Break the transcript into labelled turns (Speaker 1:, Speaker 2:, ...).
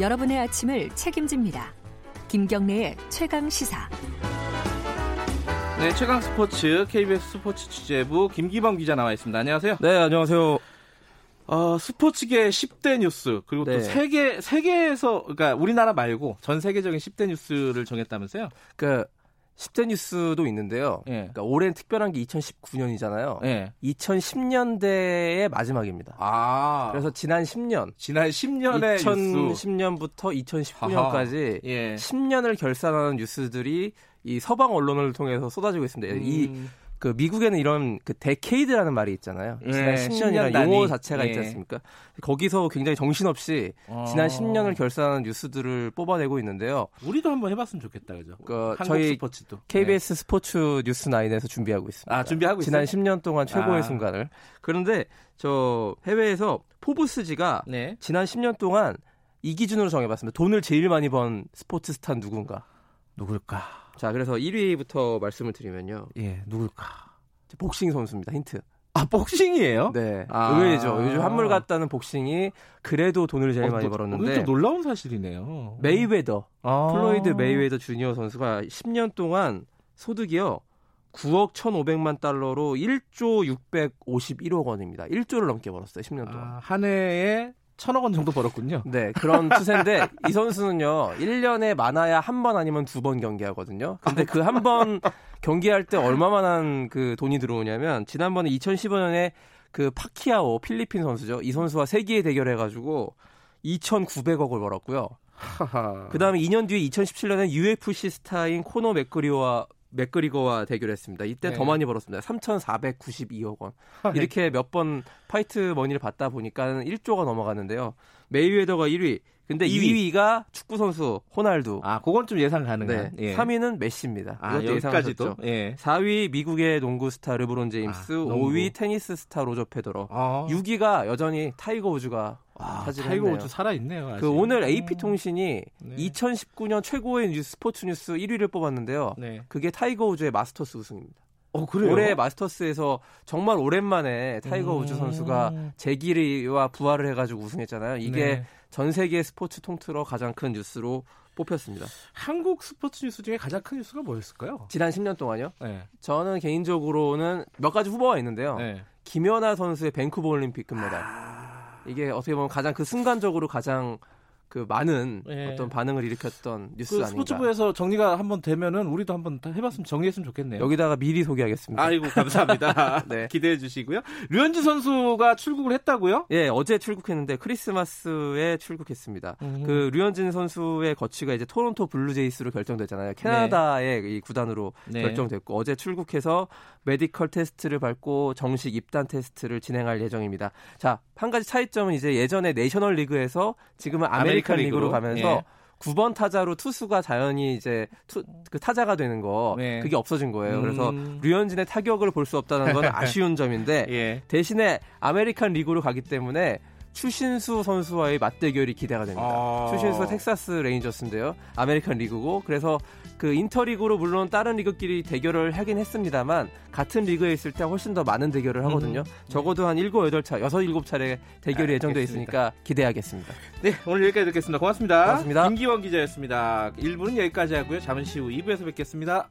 Speaker 1: 여러분의 아침을 책임집니다. 김경래의 최강 시사.
Speaker 2: 네, 최강 스포츠 KBS 스포츠 취재부 김기범 기자 나와 있습니다. 안녕하세요.
Speaker 3: 네, 안녕하세요.
Speaker 2: 어, 스포츠계 10대 뉴스 그리고 네. 또 세계 세계에서 그러니까 우리나라 말고 전 세계적인 10대 뉴스를 정했다면서요?
Speaker 3: 그 10대 뉴스도 있는데요. 예. 그러니까 올해는 특별한 게 2019년이잖아요. 예. 2010년대의 마지막입니다. 아. 그래서 지난 10년,
Speaker 2: 지난 10년의
Speaker 3: 2010년부터 2019년까지 예. 10년을 결산하는 뉴스들이 이 서방 언론을 통해서 쏟아지고 있습니다. 음. 이 그 미국에는 이런 그 데케이드라는 말이 있잖아요. 예, 지난 10년이라는 10년 용어 자체가 예. 있지 않습니까? 거기서 굉장히 정신없이 어. 지난 10년을 결산하는 뉴스들을 뽑아내고 있는데요.
Speaker 2: 우리도 한번 해봤으면 좋겠다, 그죠?
Speaker 3: 그 저희 스포츠도. KBS 네. 스포츠 뉴스 9에서 준비하고 있습니다.
Speaker 2: 아 준비하고
Speaker 3: 지난
Speaker 2: 있어요?
Speaker 3: 10년 동안 최고의 아. 순간을. 그런데 저 해외에서 포브스지가 네. 지난 10년 동안 이 기준으로 정해봤습니다. 돈을 제일 많이 번 스포츠 스타 누군가?
Speaker 2: 누굴까?
Speaker 3: 자, 그래서 1위부터 말씀을 드리면요.
Speaker 2: 예, 누굴까?
Speaker 3: 복싱 선수입니다. 힌트.
Speaker 2: 아, 복싱이에요?
Speaker 3: 네. 아. 의외죠. 요즘 한물 갔다는 복싱이 그래도 돈을 제일 어, 많이 벌었는데.
Speaker 2: 좀 놀라운 사실이네요.
Speaker 3: 메이웨더. 아. 플로이드 메이웨더 주니어 선수가 10년 동안 소득이요. 9억 1,500만 달러로 1조 651억 원입니다. 1조를 넘게 벌었어요. 10년 동안. 아,
Speaker 2: 한 해에 천억 원 정도 벌었군요.
Speaker 3: 네, 그런 추세인데 이 선수는요. 1년에 많아야 한 번 아니면 두 번 경기하거든요. 근데 그 한 번 경기할 때 얼마만한 그 돈이 들어오냐면 지난번에 2015년에 그 파퀴아오 필리핀 선수죠. 이 선수와 세기의 대결해 가지고 2,900억을 벌었고요. 그 다음에 2년 뒤에 2017년에 UFC 스타인 코너 맥그리와 맥그리거와 대결했습니다. 이때 네. 더 많이 벌었습니다. 3,492억 원. 이렇게 몇 번 파이트 머니를 받다 보니까 1조가 넘어갔는데요. 메이웨더가 1위. 근데 2위. 가 축구 선수 호날두.
Speaker 2: 아, 그건 좀 예상 가능한.
Speaker 3: 네. 예. 3위는 메시입니다.
Speaker 2: 아, 예상하셨죠.
Speaker 3: 예. 4위 미국의 농구 스타 르브론 제임스, 아, 5위 테니스 스타 로저 페더러. 아. 6위가 여전히 타이거 우즈가
Speaker 2: 와, 타이거 우즈 살아 있네요.
Speaker 3: 그 오늘 AP 통신이 네. 2019년 최고의 뉴스, 스포츠 뉴스 1위를 뽑았는데요. 네. 그게 타이거 우즈의 마스터스 우승입니다.
Speaker 2: 어, 그래요?
Speaker 3: 올해 마스터스에서 정말 오랜만에 타이거 음... 우즈 선수가 재기와 부활을 해가지고 우승했잖아요. 이게 네. 전 세계 스포츠 통틀어 가장 큰 뉴스로 뽑혔습니다.
Speaker 2: 한국 스포츠 뉴스 중에 가장 큰 뉴스가 뭐였을까요?
Speaker 3: 지난 10년 동안요? 네. 저는 개인적으로는 몇 가지 후보가 있는데요. 네. 김연아 선수의 밴쿠버 올림픽 금메달. 아... 이게 어떻게 보면 가장 그 순간적으로 가장 그 많은 네. 어떤 반응을 일으켰던 뉴스 그 아닌가.
Speaker 2: 스포츠부에서 정리가 한번 되면은 우리도 한번 해봤으면 정리했으면 좋겠네요.
Speaker 3: 여기다가 미리 소개하겠습니다.
Speaker 2: 아이고 감사합니다. 네. 기대해 주시고요. 류현진 선수가 출국을 했다고요?
Speaker 3: 예, 어제 출국했는데 크리스마스에 출국했습니다. 음. 그 류현진 선수의 거취가 이제 토론토 블루제이스로 결정됐잖아요. 캐나다의 네. 이 구단으로 네. 결정됐고 어제 출국해서 메디컬 테스트를 밟고 정식 입단 테스트를 진행할 예정입니다. 자, 한 가지 차이점은 이제 예전에 내셔널 리그에서 지금은 아메리칸, 아메리칸 리그로, 가면서 예. 9번 타자로 투수가 자연히 이제 투, 그 타자가 되는 거 네. 그게 없어진 거예요. 음. 그래서 류현진의 타격을 볼 수 없다는 건 아쉬운 점인데 예. 대신에 아메리칸 리그로 가기 때문에 추신수 선수와의 맞대결이 기대가 됩니다. 아~ 추신수가 텍사스 레인저스인데요. 아메리칸 리그고 그래서 그 인터리그로 물론 다른 리그끼리 대결을 하긴 했습니다만 같은 리그에 있을 때 훨씬 더 많은 대결을 하거든요. 음, 네. 적어도 한 7, 8차, 6, 7차례 대결이 아, 예정되어 있으니까 기대하겠습니다.
Speaker 2: 네, 오늘 여기까지 듣겠습니다. 고맙습니다.
Speaker 3: 고맙습니다.
Speaker 2: 김기원 기자였습니다. 1부는 여기까지 하고요. 잠시 후 2부에서 뵙겠습니다.